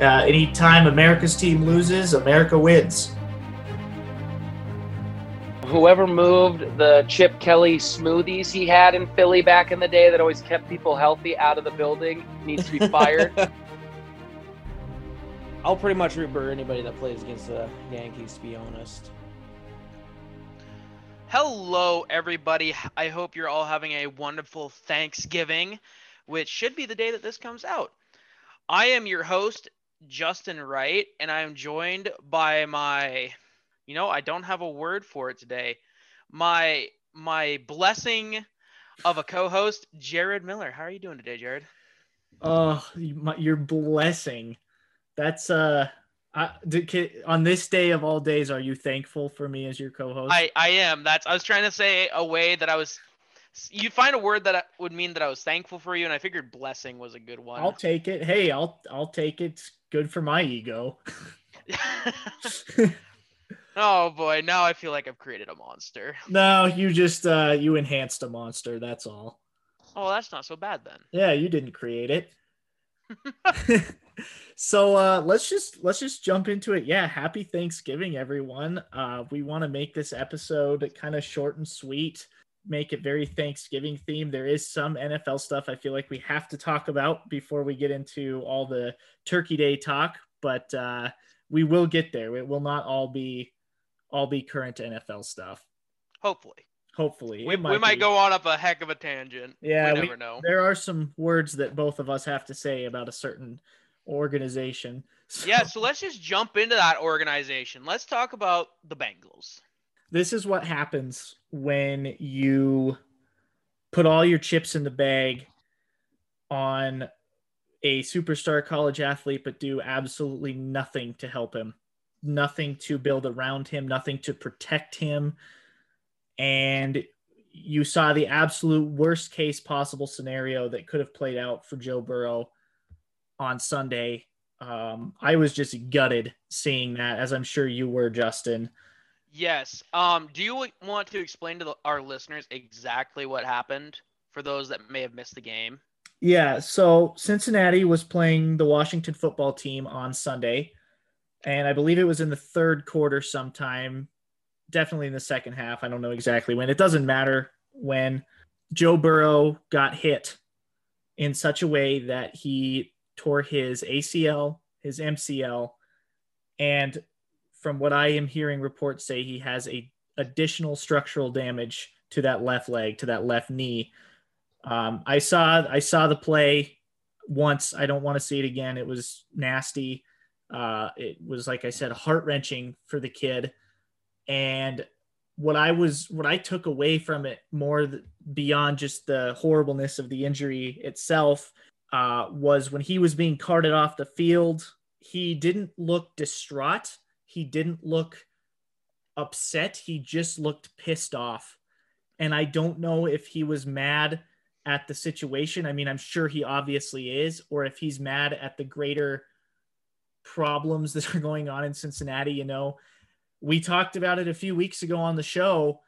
Uh, anytime America's team loses, America wins. Whoever moved the Chip Kelly smoothies he had in Philly back in the day that always kept people healthy out of the building needs to be fired. I'll pretty much root for anybody that plays against the Yankees, to be honest. Hello, everybody. I hope you're all having a wonderful Thanksgiving, which should be the day that this comes out. I am your host, Justin Wright, and I am joined by my, you know, I don't have a word for it today. My my blessing of a co-host, Jared Miller. How are you doing today, Jared? Oh, my, your blessing. That's uh I, on this day of all days, are you thankful for me as your co-host? I, I am. That's I was trying to say a way that I was. You find a word that would mean that I was thankful for you, and I figured blessing was a good one. I'll take it. Hey, I'll I'll take it. Good for my ego. oh boy, now I feel like I've created a monster. No, you just uh you enhanced a monster. That's all. Oh, that's not so bad then. Yeah, you didn't create it. so uh let's just let's just jump into it yeah happy thanksgiving everyone uh we want to make this episode kind of short and sweet make it very thanksgiving themed. There is some nfl stuff i feel like we have to talk about before we get into all the turkey day talk but uh we will get there. It will not all be all be current nfl stuff. Hopefully. Hopefully. We might, we might go on up a heck of a tangent. Yeah we never we, know. there are some words that both of us have to say about a certain organization. So, yeah, so let's just jump into that organization. Let's talk about the Bengals. This is what happens when you put all your chips in the bag on a superstar college athlete, but do absolutely nothing to help him, nothing to build around him, nothing to protect him. And you saw the absolute worst case possible scenario that could have played out for Joe Burrow on Sunday. Um, I was just gutted seeing that, as I'm sure you were, Justin. Yes. Um, do you want to explain to the, our listeners exactly what happened for those that may have missed the game? Yeah. So Cincinnati was playing the Washington football team on Sunday, and I believe it was in the third quarter sometime, definitely in the second half. I don't know exactly when. It doesn't matter when Joe Burrow got hit in such a way that he tore his ACL, his MCL, and from what I am hearing reports say he has a additional structural damage to that left leg, to that left knee. Um, I saw I saw the play once. I don't want to see it again. It was nasty. Uh, it was like I said, heart wrenching for the kid. And what I was what I took away from it more th- beyond just the horribleness of the injury itself uh, was when he was being carted off the field. He didn't look distraught. He didn't look upset. He just looked pissed off. And I don't know if he was mad at the situation. I mean, I'm sure he obviously is, or if he's mad at the greater problems that are going on in Cincinnati. You know, we talked about it a few weeks ago on the show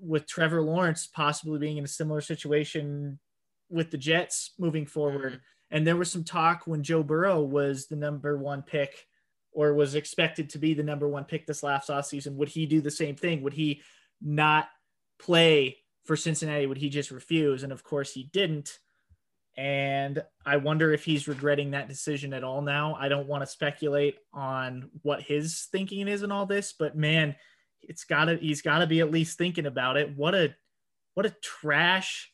with Trevor Lawrence possibly being in a similar situation with the Jets moving forward. Mm-hmm. And there was some talk when Joe Burrow was the number one pick or was expected to be the number one pick this last offseason. Would he do the same thing? Would he not play for Cincinnati? Would he just refuse? And of course, he didn't. And I wonder if he's regretting that decision at all now. I don't want to speculate on what his thinking is in all this, but man, it's gotta he's gotta be at least thinking about it. What a what a trash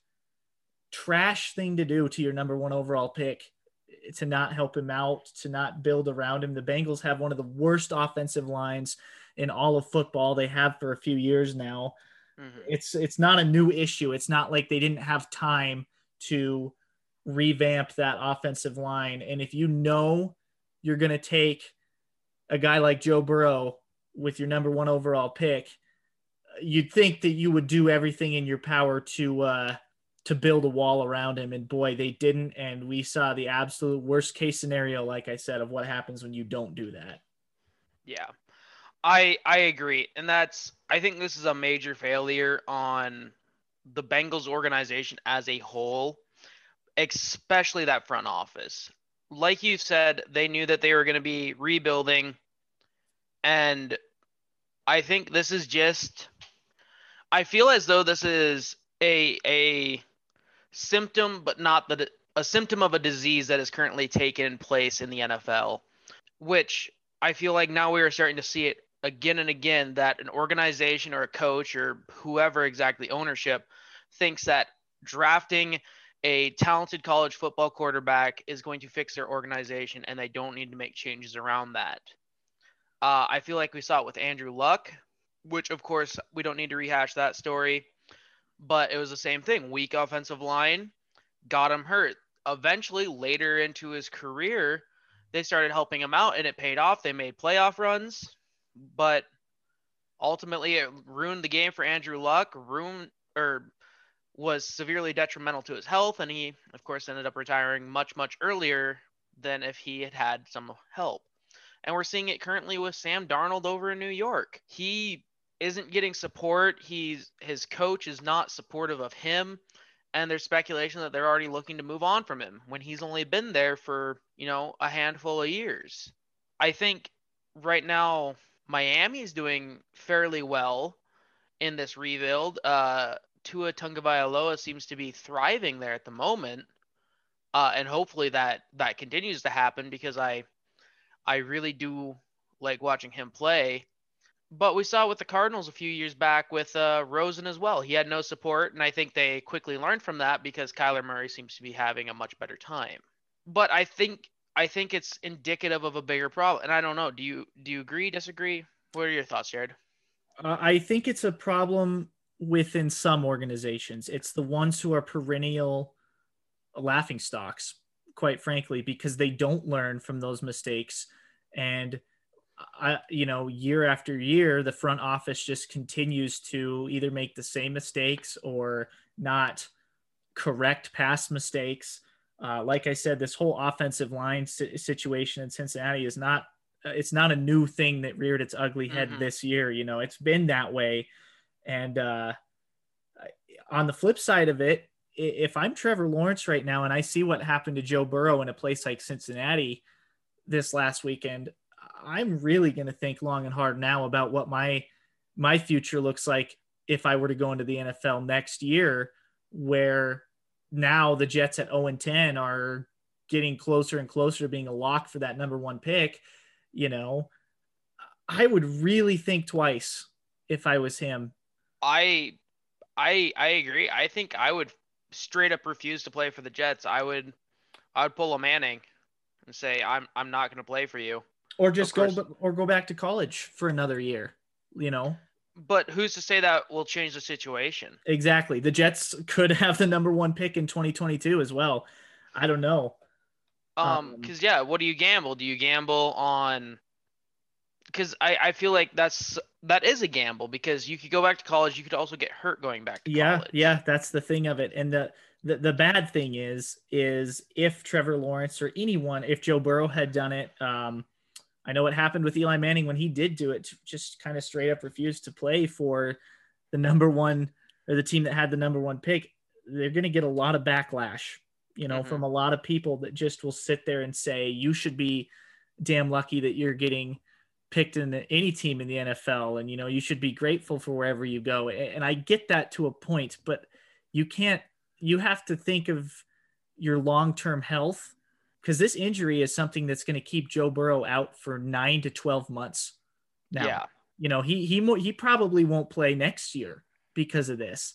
trash thing to do to your number one overall pick to not help him out, to not build around him. The Bengals have one of the worst offensive lines in all of football. They have for a few years now. Mm-hmm. It's it's not a new issue. It's not like they didn't have time to revamp that offensive line. And if you know you're going to take a guy like Joe Burrow with your number one overall pick, you'd think that you would do everything in your power to uh, to build a wall around him and boy they didn't and we saw the absolute worst case scenario like i said of what happens when you don't do that yeah i i agree and that's i think this is a major failure on the bengals organization as a whole especially that front office like you said, they knew that they were going to be rebuilding. And I think this is just, I feel as though this is a, a symptom, but not the, a symptom of a disease that is currently taking place in the NFL, which I feel like now we are starting to see it again and again that an organization or a coach or whoever exactly ownership thinks that drafting a talented college football quarterback is going to fix their organization and they don't need to make changes around that. Uh, I feel like we saw it with Andrew Luck, which of course we don't need to rehash that story, but it was the same thing. Weak offensive line got him hurt. Eventually, later into his career, they started helping him out and it paid off. They made playoff runs, but ultimately it ruined the game for Andrew Luck, ruined or was severely detrimental to his health, and he, of course, ended up retiring much, much earlier than if he had had some help. And we're seeing it currently with Sam Darnold over in New York. He isn't getting support. He's his coach is not supportive of him, and there's speculation that they're already looking to move on from him when he's only been there for you know a handful of years. I think right now Miami is doing fairly well in this rebuild. Uh, Tua Tagovailoa seems to be thriving there at the moment, uh, and hopefully that that continues to happen because I I really do like watching him play. But we saw with the Cardinals a few years back with uh, Rosen as well. He had no support, and I think they quickly learned from that because Kyler Murray seems to be having a much better time. But I think I think it's indicative of a bigger problem, and I don't know. Do you do you agree? Disagree? What are your thoughts, Jared? Uh, I think it's a problem within some organizations. It's the ones who are perennial laughing stocks, quite frankly, because they don't learn from those mistakes. And I, you know, year after year, the front office just continues to either make the same mistakes or not correct past mistakes. Uh, like I said, this whole offensive line situation in Cincinnati is not it's not a new thing that reared its ugly head mm-hmm. this year. You know, it's been that way and uh, on the flip side of it, if I'm Trevor Lawrence right now and I see what happened to Joe Burrow in a place like Cincinnati this last weekend, I'm really going to think long and hard now about what my my future looks like if I were to go into the NFL next year, where now the Jets at 0 and 10 are getting closer and closer to being a lock for that number one pick. You know, I would really think twice if I was him I I I agree. I think I would straight up refuse to play for the Jets. I would I would pull a Manning and say I'm I'm not going to play for you. Or just go or go back to college for another year, you know. But who's to say that will change the situation? Exactly. The Jets could have the number 1 pick in 2022 as well. I don't know. Um, um cuz yeah, what do you gamble? Do you gamble on because I, I feel like that's that is a gamble because you could go back to college you could also get hurt going back to yeah college. yeah that's the thing of it and the, the the bad thing is is if trevor lawrence or anyone if joe burrow had done it um i know what happened with eli manning when he did do it just kind of straight up refused to play for the number one or the team that had the number one pick they're going to get a lot of backlash you know mm-hmm. from a lot of people that just will sit there and say you should be damn lucky that you're getting picked in any team in the NFL and you know you should be grateful for wherever you go and I get that to a point but you can't you have to think of your long-term health because this injury is something that's going to keep Joe Burrow out for 9 to 12 months now yeah. you know he he he probably won't play next year because of this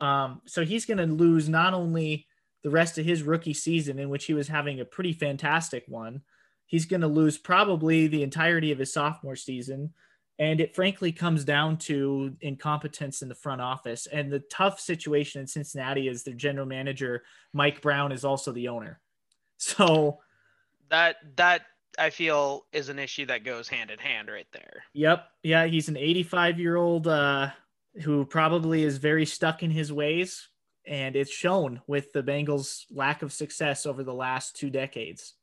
um so he's going to lose not only the rest of his rookie season in which he was having a pretty fantastic one he's going to lose probably the entirety of his sophomore season. And it frankly comes down to incompetence in the front office. And the tough situation in Cincinnati is their general manager, Mike Brown, is also the owner. So that, that, I feel is an issue that goes hand in hand right there. Yep. Yeah. He's an 85 year old uh, who probably is very stuck in his ways. And it's shown with the Bengals' lack of success over the last two decades.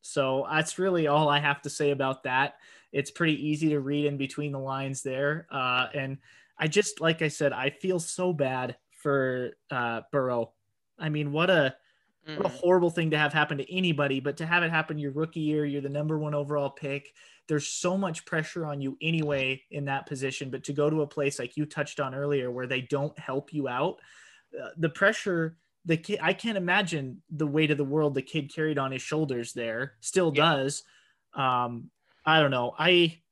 So that's really all I have to say about that. It's pretty easy to read in between the lines there. Uh, and I just, like I said, I feel so bad for uh, Burrow. I mean, what a what a Mhm. horrible thing to have happen to anybody, but to have it happen your rookie year, you're the number one overall pick. There's so much pressure on you anyway in that position. But to go to a place like you touched on earlier where they don't help you out, uh, the pressure, the kid, I can't imagine the weight of the world the kid carried on his shoulders there, still Yeah. does. Um, I don't know. I,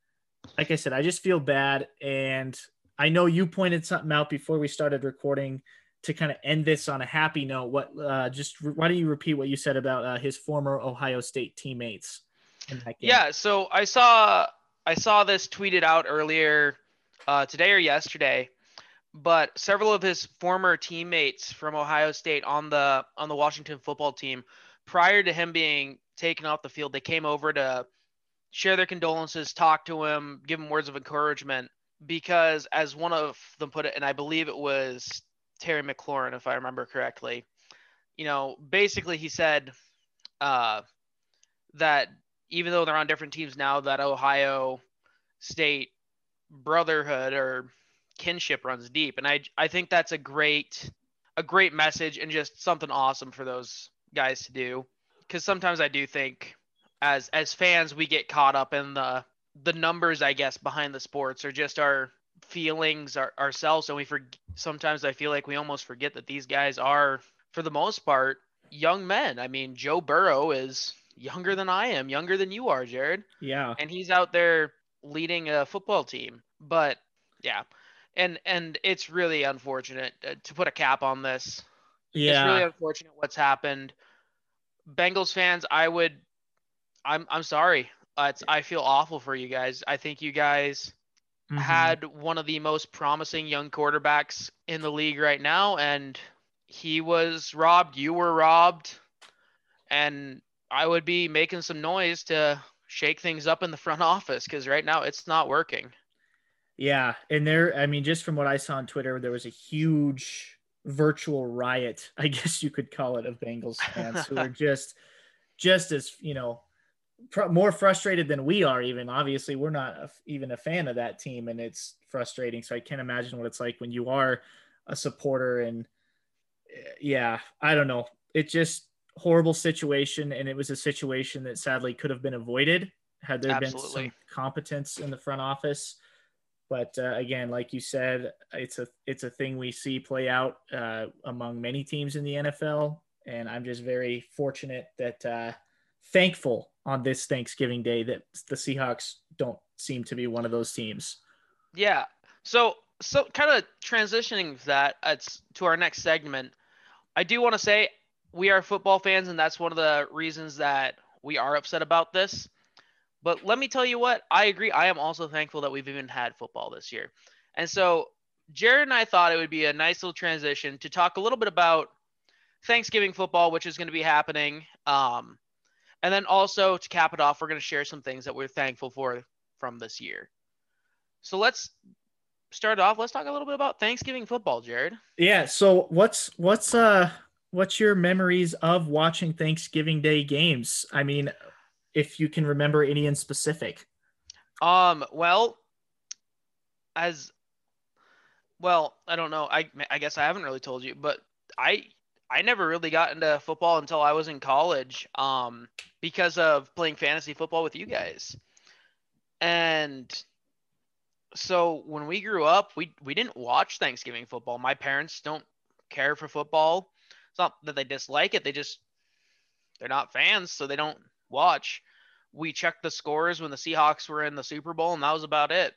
like I said, I just feel bad. And I know you pointed something out before we started recording to kind of end this on a happy note, what uh, just why don't you repeat what you said about uh, his former Ohio State teammates? Yeah, so I saw I saw this tweeted out earlier uh, today or yesterday, but several of his former teammates from Ohio State on the on the Washington football team, prior to him being taken off the field, they came over to share their condolences, talk to him, give him words of encouragement, because as one of them put it, and I believe it was Terry McLaurin, if I remember correctly, you know, basically he said uh, that even though they're on different teams now, that Ohio State brotherhood or kinship runs deep, and I I think that's a great a great message and just something awesome for those guys to do. Because sometimes I do think as as fans we get caught up in the the numbers I guess behind the sports or just our feelings our, ourselves and we for sometimes I feel like we almost forget that these guys are for the most part young men. I mean Joe Burrow is younger than I am, younger than you are, Jared yeah, and he's out there leading a football team. But yeah, and and it's really unfortunate uh, to put a cap on this. yeah. It's really unfortunate what's happened. Bengals fans, I would, I'm I'm sorry. Uh, it's, I feel awful for you guys. I think you guys Mhm. had one of the most promising young quarterbacks in the league right now, and he was robbed. You were robbed, and I would be making some noise to shake things up in the front office because right now it's not working. Yeah, and there, I mean, just from what I saw on Twitter, there was a huge virtual riot, I guess you could call it, of Bengals fans who are just, just as you know, pr- more frustrated than we are. Even obviously, we're not a, even a fan of that team, and it's frustrating. So I can't imagine what it's like when you are a supporter. And eh, yeah, I don't know. It just horrible situation, and it was a situation that sadly could have been avoided had there been some competence in the front office but uh, again like you said it's a it's a thing we see play out uh, among many teams in the NFL and I'm just very fortunate that uh, thankful on this Thanksgiving day that the Seahawks don't seem to be one of those teams. Yeah. So so kind of transitioning that it's to our next segment. I do want to say we are football fans, and that's one of the reasons that we are upset about this. But let me tell you what, I agree. I am also thankful that we've even had football this year. And so Jared and I thought it would be a nice little transition to talk a little bit about Thanksgiving football, which is going to be happening. Um, and then also to cap it off, we're going to share some things that we're thankful for from this year. So let's start off. Let's talk a little bit about Thanksgiving football, Jared. Yeah. So what's what's uh what's your memories of watching Thanksgiving Day games? I mean, if you can remember any in specific. Um, well, as well, I don't know. I I guess I haven't really told you, but I I never really got into football until I was in college. Um, because of playing fantasy football with you guys, and so when we grew up, we we didn't watch Thanksgiving football. My parents don't care for football. It's not that they dislike it; they just they're not fans, so they don't watch. We checked the scores when the Seahawks were in the Super Bowl, and that was about it.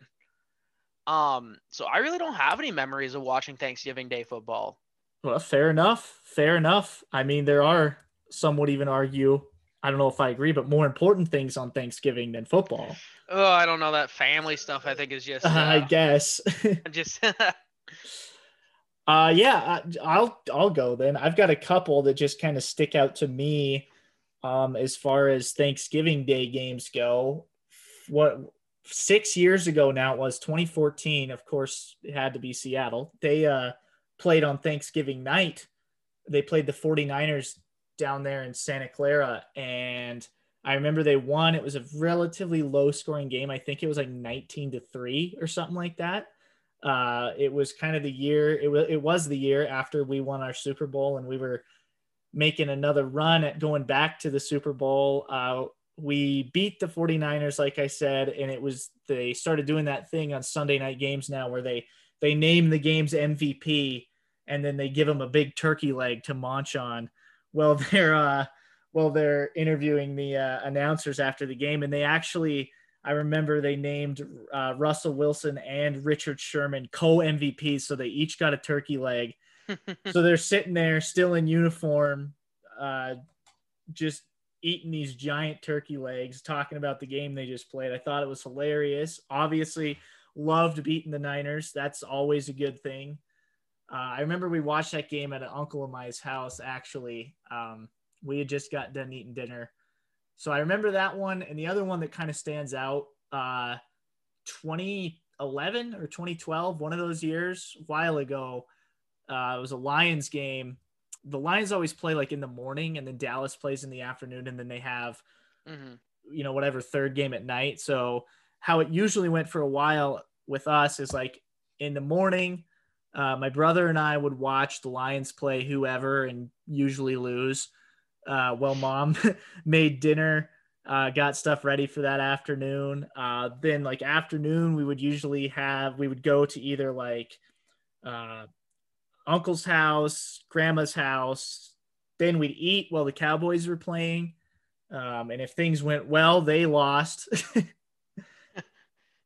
Um, so I really don't have any memories of watching Thanksgiving Day football. Well, fair enough. Fair enough. I mean, there are some would even argue. I don't know if I agree, but more important things on Thanksgiving than football. Oh, I don't know that family stuff. I think is just I uh, guess. just Uh, yeah, I- I'll I'll go then. I've got a couple that just kind of stick out to me, um, as far as Thanksgiving Day games go. What six years ago now it was 2014. Of course, it had to be Seattle. They uh played on Thanksgiving night. They played the 49ers down there in Santa Clara, and I remember they won. It was a relatively low scoring game. I think it was like 19 to three or something like that. Uh, it was kind of the year. It was it was the year after we won our Super Bowl, and we were making another run at going back to the Super Bowl. Uh, we beat the 49ers, like I said, and it was they started doing that thing on Sunday night games now where they they name the game's MVP and then they give him a big turkey leg to munch on. Well, they're uh, well they're interviewing the uh, announcers after the game, and they actually I remember they named uh, Russell Wilson and Richard Sherman co MVPs, so they each got a turkey leg. so they're sitting there still in uniform, uh, just eating these giant turkey legs, talking about the game they just played. I thought it was hilarious. Obviously, loved beating the Niners. That's always a good thing. Uh, I remember we watched that game at an uncle of mine's house. Actually, um, we had just got done eating dinner, so I remember that one. And the other one that kind of stands out, uh, 2011 or 2012, one of those years, a while ago. Uh, it was a Lions game. The Lions always play like in the morning, and then Dallas plays in the afternoon, and then they have, mm-hmm. you know, whatever third game at night. So how it usually went for a while with us is like in the morning, uh, my brother and I would watch the Lions play whoever and usually lose. Uh, well, mom made dinner, uh, got stuff ready for that afternoon. Uh, then, like afternoon, we would usually have we would go to either like uh, uncle's house, grandma's house. Then we'd eat while the Cowboys were playing. Um, and if things went well, they lost.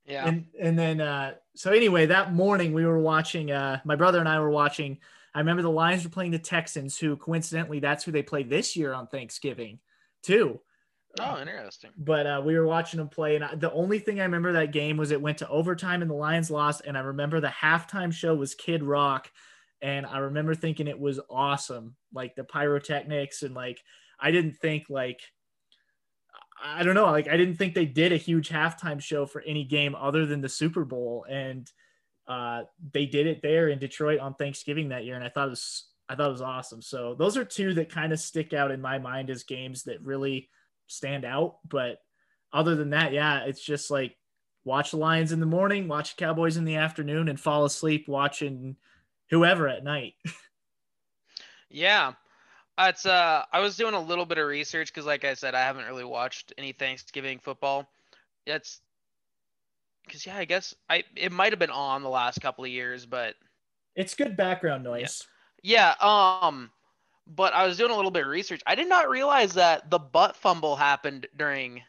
Yeah. And and then uh so anyway, that morning we were watching uh my brother and I were watching I remember the Lions were playing the Texans who coincidentally that's who they played this year on Thanksgiving too. Oh, interesting. But uh, we were watching them play, and I, the only thing I remember that game was it went to overtime and the Lions lost. And I remember the halftime show was Kid Rock, and I remember thinking it was awesome, like the pyrotechnics and like I didn't think like I don't know. Like I didn't think they did a huge halftime show for any game other than the Super Bowl, and uh, they did it there in Detroit on Thanksgiving that year, and I thought it was I thought it was awesome. So those are two that kind of stick out in my mind as games that really stand out. But other than that, yeah, it's just like watch the Lions in the morning, watch the Cowboys in the afternoon, and fall asleep watching whoever at night. yeah. It's uh, I was doing a little bit of research because, like I said, I haven't really watched any Thanksgiving football. That's because yeah, I guess I it might have been on the last couple of years, but it's good background noise. Yeah. yeah. Um, but I was doing a little bit of research. I did not realize that the butt fumble happened during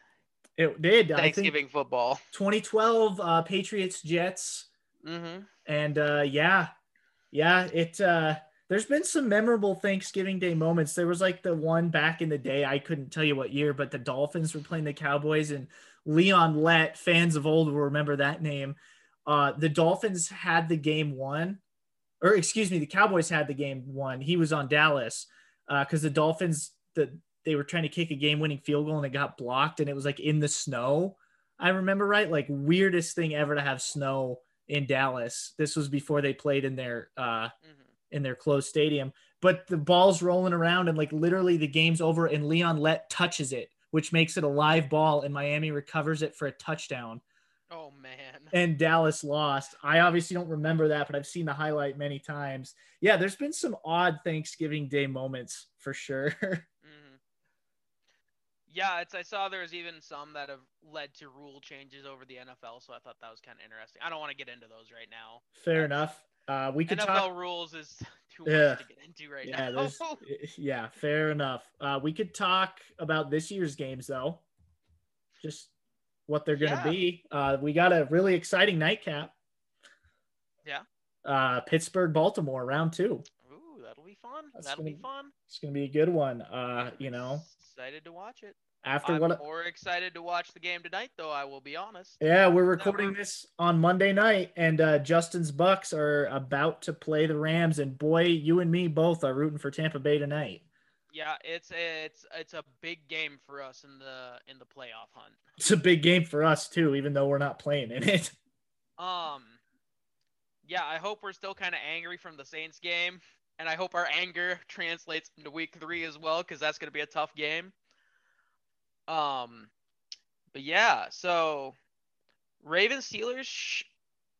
it did Thanksgiving football. 2012 uh, Patriots Jets. Mm-hmm. And uh, yeah, yeah, it. Uh, there's been some memorable Thanksgiving Day moments. There was like the one back in the day, I couldn't tell you what year, but the Dolphins were playing the Cowboys and Leon Lett, fans of old will remember that name. Uh, the Dolphins had the game won, or excuse me, the Cowboys had the game won. He was on Dallas because uh, the Dolphins, the, they were trying to kick a game winning field goal and it got blocked and it was like in the snow. I remember right, like weirdest thing ever to have snow in Dallas. This was before they played in their uh, mm-hmm in their closed stadium. But the ball's rolling around and like literally the game's over and Leon Lett touches it, which makes it a live ball and Miami recovers it for a touchdown. Oh man. And Dallas lost. I obviously don't remember that, but I've seen the highlight many times. Yeah, there's been some odd Thanksgiving Day moments for sure. mm-hmm. Yeah, it's I saw there was even some that have led to rule changes over the NFL, so I thought that was kind of interesting. I don't want to get into those right now. Fair That's, enough. Uh, we could NFL talk... rules is too much yeah. to get into right yeah, now. yeah, fair enough. Uh, we could talk about this year's games though, just what they're going to yeah. be. Uh, we got a really exciting nightcap. Yeah. Uh, Pittsburgh, Baltimore, round two. Ooh, that'll be fun. That's that'll gonna, be fun. It's going to be a good one. Uh, you know, excited to watch it. After I'm what? more excited to watch the game tonight, though. I will be honest. Yeah, we're recording this on Monday night, and uh, Justin's Bucs are about to play the Rams, and boy, you and me both are rooting for Tampa Bay tonight. Yeah, it's it's it's a big game for us in the in the playoff hunt. It's a big game for us too, even though we're not playing in it. Um, yeah, I hope we're still kind of angry from the Saints game, and I hope our anger translates into Week Three as well, because that's going to be a tough game. Um, but yeah, so Ravens Steelers.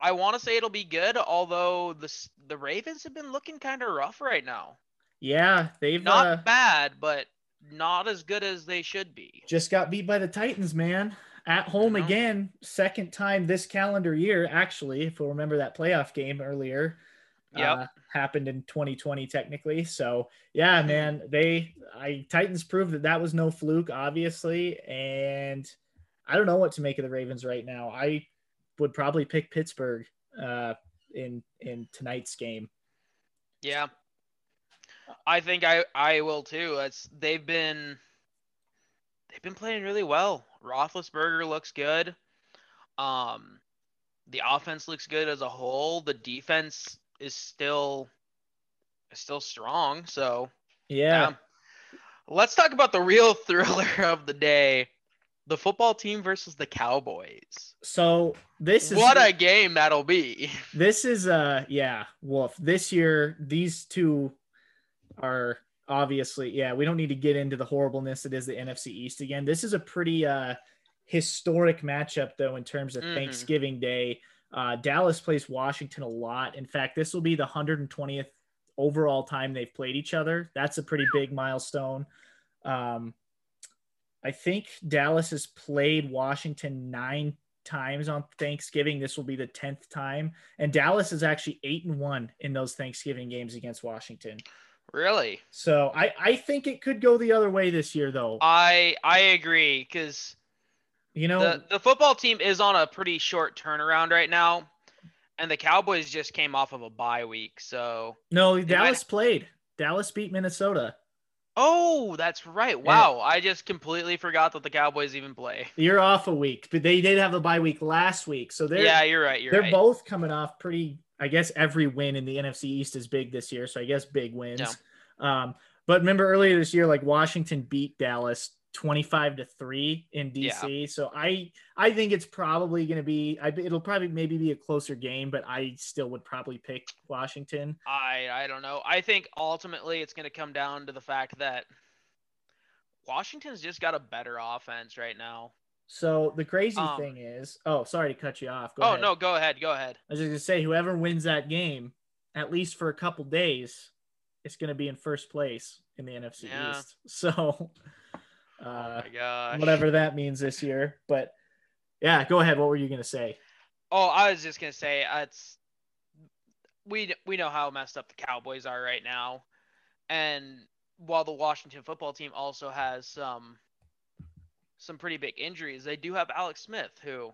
I want to say it'll be good, although the the Ravens have been looking kind of rough right now. Yeah, they've Not uh, bad, but not as good as they should be. just got beat by the Titans, man. At home again, second time this calendar year, actually, if we'll remember that playoff game earlier. Yep. uh, happened in 2020 technically. So yeah, man, they I Titans proved that that was no fluke, obviously, and I don't know what to make of the Ravens right now. I would probably pick Pittsburgh uh, in in tonight's game. Yeah. I think I I will too. It's they've been they've been playing really well. Roethlisberger looks good. Um, the offense looks good as a whole. The defense is still is still strong. So Yeah. Let's talk about the real thriller of the day. The football team versus the Cowboys. so this is What a game that'll be. this is uh yeah wolf this year these two are obviously yeah we don't need to get into the horribleness that is the nfc east again this is a pretty uh historic matchup though in terms of Mhm. thanksgiving day uh dallas plays washington a lot in fact this will be the 120th overall time they've played each other that's a pretty big milestone um i think dallas has played washington nine times on Thanksgiving. This will be the 10th time. And Dallas is actually eight and one in those Thanksgiving games against Washington. Really? So I, I think it could go the other way this year, though. I I agree because you know, the the football team is on a pretty short turnaround right now, and the Cowboys just came off of a bye week. So no, Dallas played. Dallas beat Minnesota. oh, that's right. Wow, I just completely forgot that the Cowboys even play. You're off a week, but they did have a bye week last week. So they're yeah, you're right. You're they're right. both coming off pretty i guess every win in the nfc east is big this year so i guess big wins um, but remember earlier this year like washington beat dallas 25 to 3 in dc so i i think it's probably going to be I, it'll probably maybe be a closer game but i still would probably pick washington I I don't know. I think ultimately it's going to come down to the fact that Washington's just got a better offense right now. so the crazy Um, thing is oh sorry to cut you off Go oh ahead. no, go ahead. Go ahead. i was just going to say whoever wins that game at least for a couple days it's going to be in first place in the nfc Yeah. east so uh my gosh. whatever that means this year. But yeah, go ahead. What were you gonna say? Oh, I was just gonna say uh, it's we we know how messed up the Cowboys are right now, and while the Washington football team also has some some pretty big injuries, they do have Alex Smith, who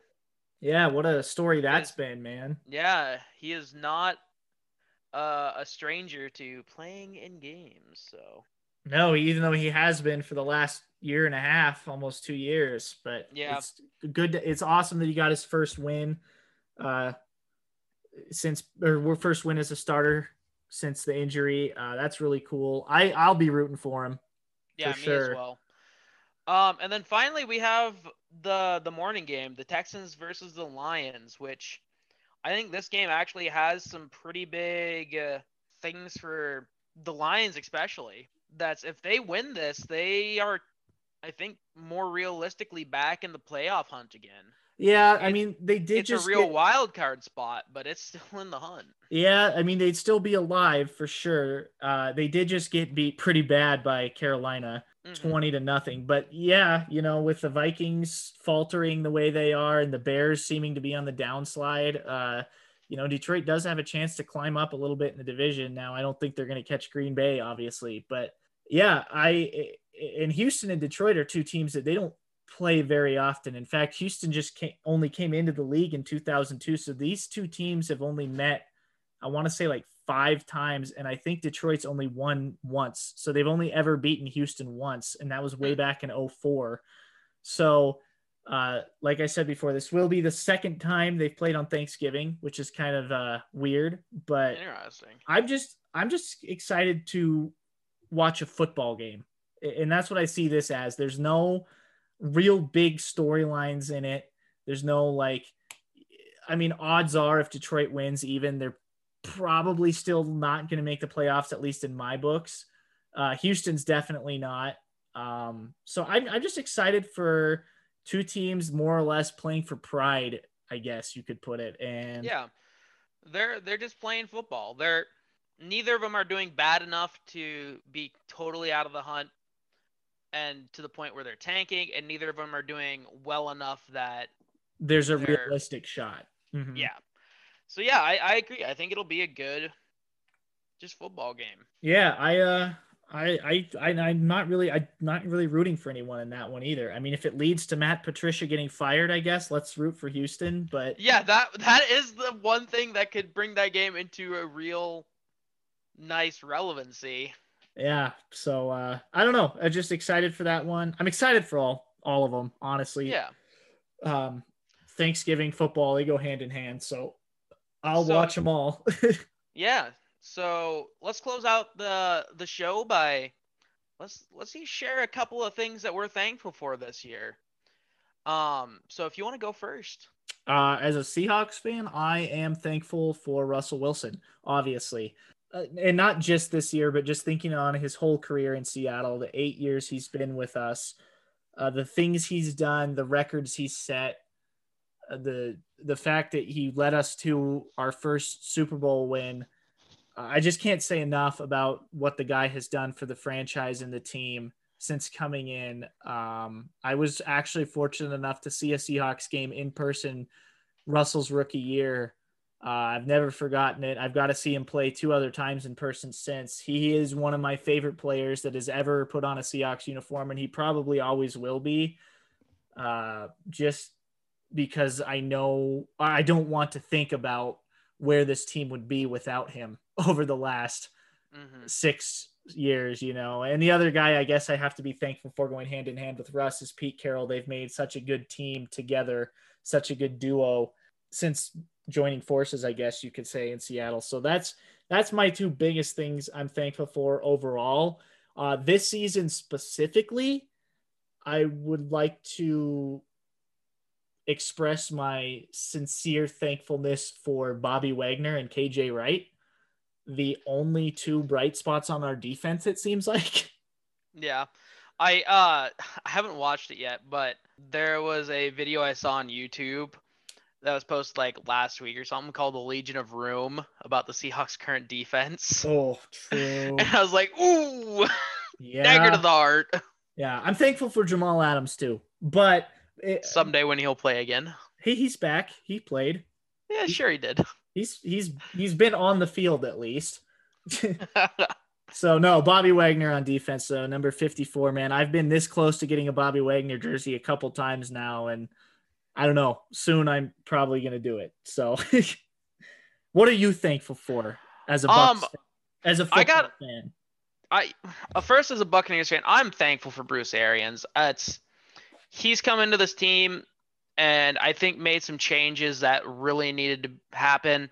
Yeah, what a story that's Yes. been, man. yeah he is not uh, a stranger to playing in games. So No, even though he has been for the last year and a half, almost two years. But Yeah. it's good. to- it's awesome that he got his first win, uh, since or first win as a starter since the injury. Uh, that's really cool. I I'll be rooting for him. yeah, For me sure. as well. Um, and then finally we have the the morning game, the Texans versus the Lions, which I think this game actually has some pretty big uh, things for the Lions, especially. That's if they win this, they are, I think, more realistically back in the playoff hunt again. Yeah, I mean they did it's just a real get- wild card spot, but it's still in the hunt. Yeah, I mean they'd still be alive for sure. Uh, they did just get beat pretty bad by Carolina, Mhm. twenty to nothing. But yeah, you know, with the Vikings faltering the way they are and the Bears seeming to be on the downslide, uh, you know, Detroit does have a chance to climb up a little bit in the division. Now, I don't think they're going to catch Green Bay, obviously, but yeah, I and Houston and Detroit are two teams that they don't play very often. In fact, Houston just came, only came into the league in 2002, so these two teams have only met I want to say like five times, and I think Detroit's only won once. So they've only ever beaten Houston once, and that was way back in 04. So, uh, like I said before, this will be the second time they've played on Thanksgiving, which is kind of uh, weird. But Interesting. I'm just I'm just excited to watch a football game, and that's what I see this as. There's no real big storylines in it. There's no like, I mean, odds are if Detroit wins, even they're probably still not going to make the playoffs, at least in my books. Uh, Houston's definitely not. Um, so I'm, I'm just excited for two teams more or less playing for pride, I guess you could put it. And Yeah, they're they're just playing football. They're neither of them are doing bad enough to be totally out of the hunt and to the point where they're tanking, and neither of them are doing well enough that There's a realistic shot. Mhm. yeah. So yeah, I, I agree. I think it'll be a good just football game. Yeah, I uh I I I I'm not really I'm not really rooting for anyone in that one either. I mean, if it leads to Matt Patricia getting fired, I guess let's root for Houston, but Yeah, that that is the one thing that could bring that game into a real nice relevancy. yeah, so uh I don't know. I'm just excited for that one. I'm excited for all all of them, honestly. Yeah. Um Thanksgiving football, they go hand in hand, so I'll So- watch them all. Yeah. So let's close out the the show by let's let's see share a couple of things that we're thankful for this year. Um, so if you want to go first. Uh, as a Seahawks fan, I am thankful for Russell Wilson, obviously. Uh, and not just this year, but just thinking on his whole career in Seattle, the eight years he's been with us, uh, the things he's done, the records he's set, uh, the the fact that he led us to our first Super Bowl win. I just can't say enough about what the guy has done for the franchise and the team since coming in. Um, I was actually fortunate enough to see a Seahawks game in person Russell's rookie year. Uh, I've never forgotten it. I've got to see him play two other times in person since. He is one of my favorite players that has ever put on a Seahawks uniform, and he probably always will be. Uh, just because I know I don't want to think about where this team would be without him over the last hmm six years, you know. And the other guy, I guess I have to be thankful for going hand in hand with Russ is Pete Carroll. They've made such a good team together, such a good duo since joining forces, I guess you could say in Seattle. So that's that's my two biggest things I'm thankful for overall. Uh, this season specifically, I would like to express my sincere thankfulness for Bobby Wagner and KJ Wright the only two bright spots on our defense it seems like Yeah. I uh I haven't watched it yet, but there was a video I saw on YouTube that was posted like last week or something called the Legion of Room about the Seahawks current defense. oh true And I was like, ooh, dagger to the heart. yeah i'm thankful for jamal adams too but it, Someday when he'll play again. he, he's back he played Yeah, sure he did. He's he's he's been on the field at least. So no bobby wagner on defense so number 54 man. I've been this close to getting a bobby wagner jersey a couple times now and i don't know soon i'm probably going to do it. So what are you thankful for as a Bucs Um, as a football I got- fan? I uh, first as a Buccaneers fan, I'm thankful for Bruce Arians. Uh, it's he's come into this team and I think made some changes that really needed to happen.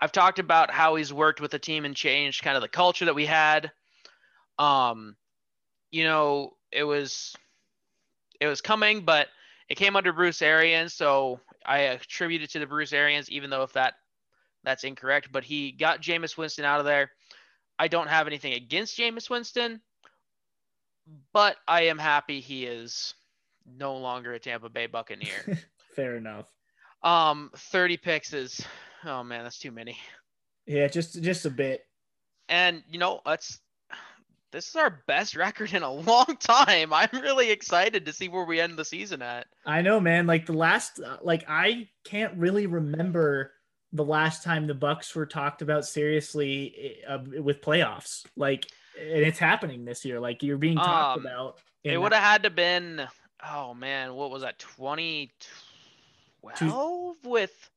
I've talked about how he's worked with the team and changed kind of the culture that we had. Um, you know, it was it was coming, but it came under Bruce Arians, so I attribute it to the Bruce Arians, even though if that that's incorrect. But he got Jameis Winston out of there. I don't have anything against Jameis Winston, but I am happy he is no longer a Tampa Bay Buccaneer. fair enough um, 30 picks is, oh man, that's too many. yeah just just a bit And you know, that's this is our best record in a long time. I'm really excited to see where we end the season at. I know, man. Like the last, like I can't really remember the last time the Bucs were talked about seriously uh, with playoffs. Like, and it's happening this year. Like you're being talked Um, about. in It would have had to been, oh man, what was that? 2012 with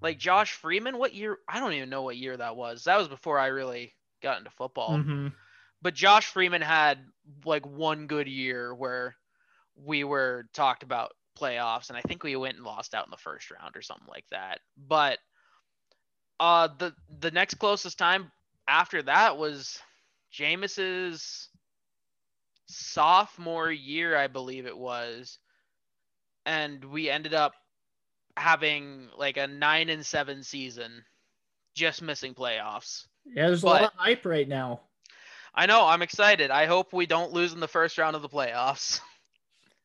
like Josh Freeman. What year? I don't even know what year that was. That was before I really got into football. Mhm. but Josh Freeman had like one good year where we were talked about playoffs, and I think we went and lost out in the first round or something like that. But uh, the the next closest time after that was Jameis's sophomore year, I believe it was, and we ended up having like a nine and seven season, just missing playoffs. Yeah, there's a lot of hype right now. I know. I'm excited. I hope we don't lose in the first round of the playoffs.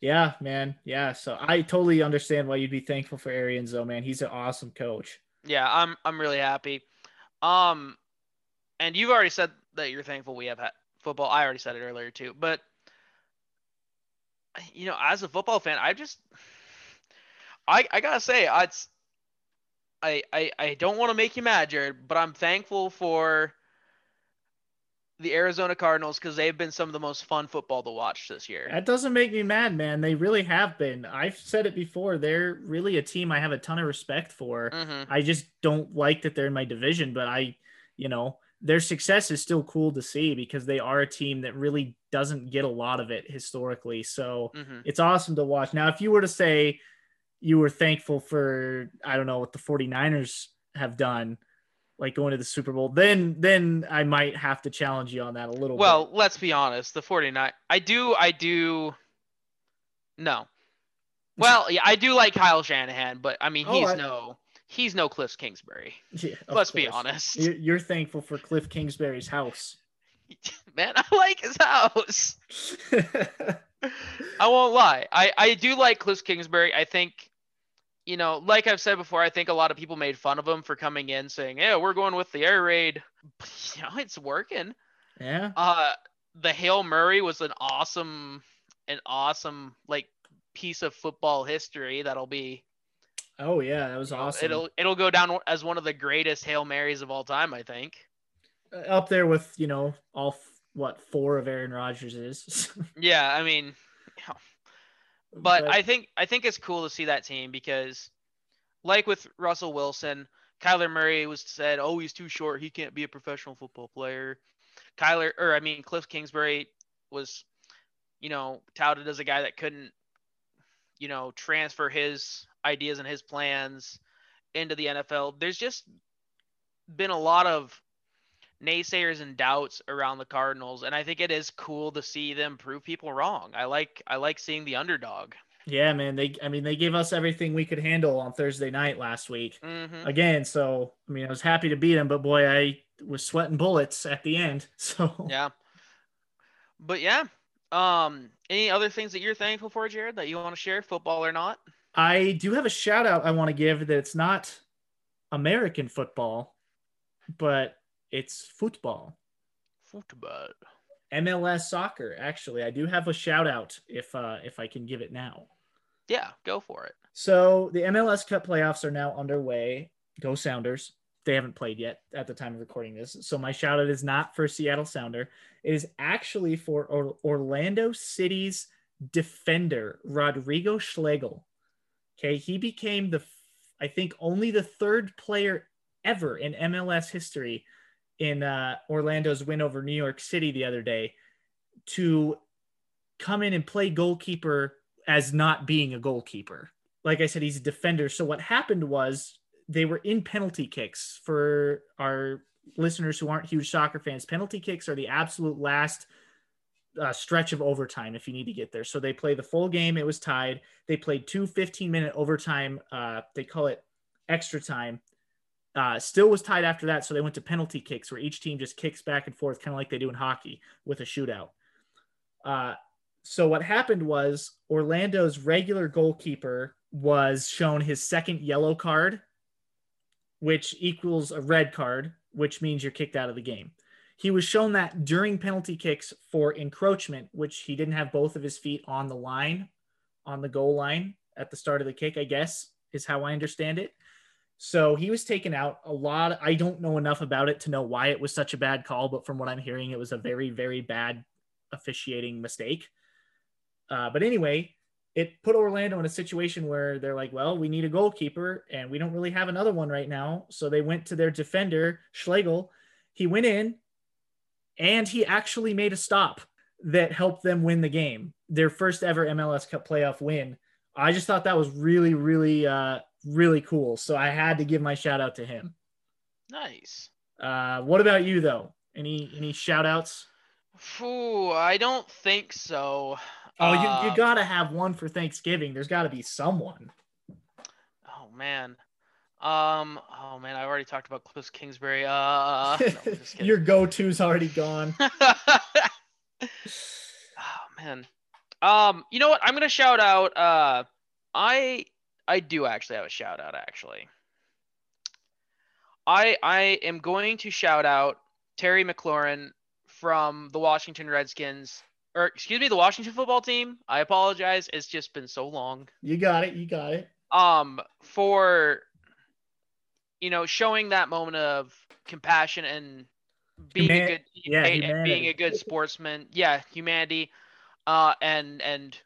Yeah, man. Yeah. So I totally understand why you'd be thankful for Arians, though, man. He's an awesome coach. yeah, I'm I'm really happy. Um, and you've already said that you're thankful we have football. I already said it earlier too, but you know, as a football fan, I just I I gotta say, it's I I I don't want to make you mad, Jared, but I'm thankful for the Arizona Cardinals because they've been some of the most fun football to watch this year. That doesn't make me mad, man. They really have been. I've said it before. They're really a team I have a ton of respect for. Mm-hmm. I just don't like that they're in my division, but I, you know, their success is still cool to see because they are a team that really doesn't get a lot of it historically. So Mm-hmm. it's awesome to watch. Now, if you were to say you were thankful for, I don't know, what the 49ers have done, like going to the Super Bowl, then then I might have to challenge you on that a little Well, bit. let's be honest. The 49 I do I do no. Well, yeah, I do like Kyle Shanahan, but I mean Oh, he's I- no he's no Cliff Kingsbury. Yeah, Let's be honest. You're, you're thankful for Cliff Kingsbury's house. Man, I like his house. I won't lie. I, I do like Cliff Kingsbury. I think, you know, like I've said before, I think a lot of people made fun of him for coming in saying, yeah, we're going with the air raid. But, you know, it's working. yeah. Uh, the Hail Murray was an awesome, an awesome, like, piece of football history that'll be Oh yeah, that was awesome. It'll it'll go down as one of the greatest Hail Marys of all time, I think. Uh, up there with you know all f- what four of Aaron Rodgers is. Yeah, I mean, but I think I think it's cool to see that team because, like with Russell Wilson, Kyler Murray was said, "Oh, he's too short. He can't be a professional football player." Kyler, or I mean, Cliff Kingsbury was, you know, touted as a guy that couldn't, you know, transfer his ideas and his plans into the NFL. There's just been a lot of naysayers and doubts around the Cardinals, and I think it is cool to see them prove people wrong. I like I like seeing the underdog. yeah, man. They I mean they gave us everything we could handle on Thursday night last week. hmm Again, so I mean I was happy to beat them, but boy, I was sweating bullets at the end. So Yeah. But yeah. Um. Any other things that you're thankful for, Jared, that you want to share, football or not? I do have a shout out I want to give that it's not American football, but it's football. Football. MLS soccer. Actually, I do have a shout out if uh, if I can give it now. Yeah, go for it. So the MLS Cup playoffs are now underway. Go Sounders. They haven't played yet at the time of recording this. So my shout out is not for Seattle Sounder. It is actually for or- Orlando City's defender, Rodrigo Schlegel. Okay. He became the, I think, only the third player ever in MLS history in uh, Orlando's win over New York City the other day to come in and play goalkeeper as not being a goalkeeper. Like I said, he's a defender. So what happened was they were in penalty kicks for our listeners who aren't huge soccer fans. Penalty kicks are the absolute last uh, stretch of overtime if you need to get there. So they play the full game. It was tied. They played two 15 minute overtime. Uh, they call it extra time. Uh, still was tied after that. So they went to penalty kicks where each team just kicks back and forth, kind of like they do in hockey with a shootout. Uh, so what happened was Orlando's regular goalkeeper was shown his second yellow card, which equals a red card, which means you're kicked out of the game. He was shown that during penalty kicks for encroachment, which he didn't have both of his feet on the line, on the goal line at the start of the kick, I guess, is how I understand it. So he was taken out a lot. I don't know enough about it to know why it was such a bad call, but from what I'm hearing, it was a very, very bad officiating mistake. Uh, but anyway, it put Orlando in a situation where they're like, well, we need a goalkeeper and we don't really have another one right now. So they went to their defender, Schlegel. He went in and he actually made a stop that helped them win the game, their first ever MLS Cup playoff win. I just thought that was really, really, uh, really cool. So I had to give my shout out to him. Nice. Uh, what about you though? Any any shout outs? Phew, I don't think so. Oh, you, Uh, you gotta have one for Thanksgiving. There's gotta be someone. Oh man. Um. Oh man, I already talked about Cliff Kingsbury. Uh. no, just kidding. Your go-to's already gone. oh man. Um, you know what? I'm gonna shout out. Uh, I I do actually have a shout out. Actually, I I am going to shout out Terry McLaurin from the Washington Redskins, or excuse me, the Washington football team. I apologize. It's just been so long. You got it. You got it. Um, for you know, showing that moment of compassion and being Human- a good yeah, and being a good sportsman. Yeah, humanity. Uh, and and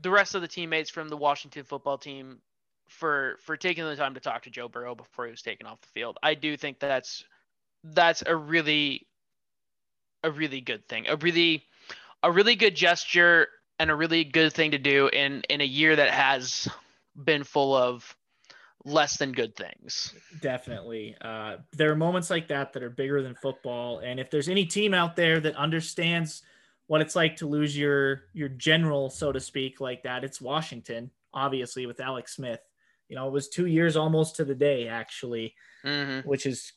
the rest of the teammates from the Washington football team for for taking the time to talk to Joe Burrow before he was taken off the field. I do think that's that's a really a really good thing. A really a really good gesture and a really good thing to do in in a year that has been full of less than good things. Definitely. Uh, there are moments like that that are bigger than football. And if there's any team out there that understands what it's like to lose your your general, so to speak, like that, it's Washington, obviously, with Alex Smith. You know, it was two years almost to the day, actually, Mm-hmm. which is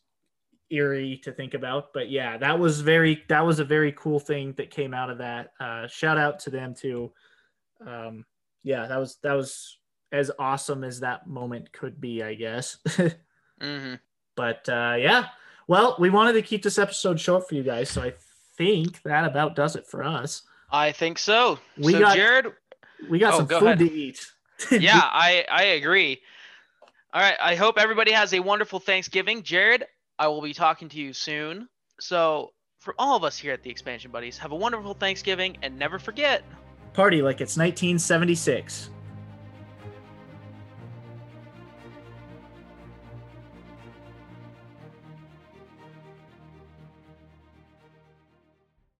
eerie to think about. But yeah, that was very that was a very cool thing that came out of that. Uh, shout out to them too. Um, yeah, that was that was as awesome as that moment could be, I guess. Mm-hmm. But uh, yeah, well, we wanted to keep this episode short for you guys, so I think that about does it for us. I think so. We so got- Jared, We got Oh, some go food ahead. to eat. yeah, I I agree. All right, I hope everybody has a wonderful Thanksgiving. Jared, I will be talking to you soon. So, for all of us here at the Expansion Buddies, have a wonderful Thanksgiving and never forget Party like it's 1976.